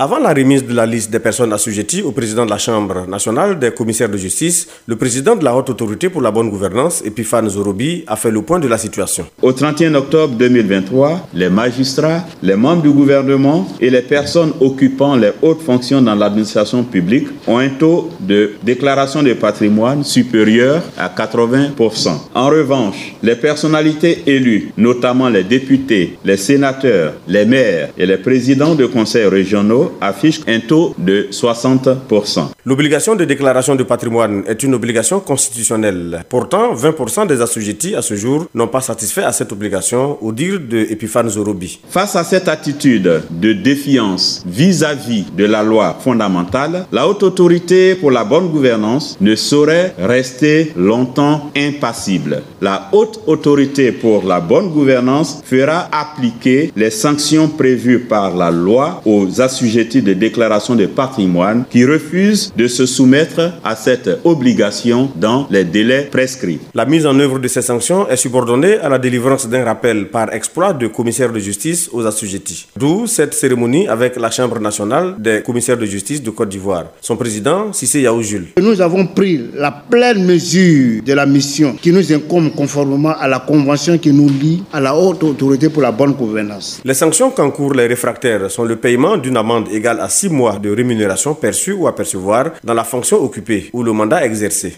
Avant la remise de la liste des personnes assujetties au président de la Chambre nationale des commissaires de justice, le président de la Haute Autorité pour la bonne gouvernance, Epiphane Zorobi, a fait le point de la situation. Au 31 octobre 2023, les magistrats, les membres du gouvernement et les personnes occupant les hautes fonctions dans l'administration publique ont un taux de déclaration de patrimoine supérieur à 80%. En revanche, les personnalités élues, notamment les députés, les sénateurs, les maires et les présidents de conseils régionaux, affiche un taux de 60%. L'obligation de déclaration de patrimoine est une obligation constitutionnelle. Pourtant, 20% des assujettis à ce jour n'ont pas satisfait à cette obligation, au dire de Zorobi. Face à cette attitude de défiance vis-à-vis -vis de la loi fondamentale, la haute autorité pour la bonne gouvernance ne saurait rester longtemps impassible. La haute autorité pour la bonne gouvernance fera appliquer les sanctions prévues par la loi aux assujettis de déclaration de patrimoine qui refusent de se soumettre à cette obligation dans les délais prescrits. La mise en œuvre de ces sanctions est subordonnée à la délivrance d'un rappel par exploit de commissaire de justice aux assujettis. D'où cette cérémonie avec la Chambre nationale des commissaires de justice de Côte d'Ivoire. Son président, Cissé Yaou Jules. Nous avons pris la pleine mesure de la mission qui nous incombe conformément à la convention qui nous lie à la haute autorité pour la bonne gouvernance. Les sanctions qu'encourent les réfractaires sont le paiement d'une amende égale à 6 mois de rémunération perçue ou à percevoir dans la fonction occupée ou le mandat exercé.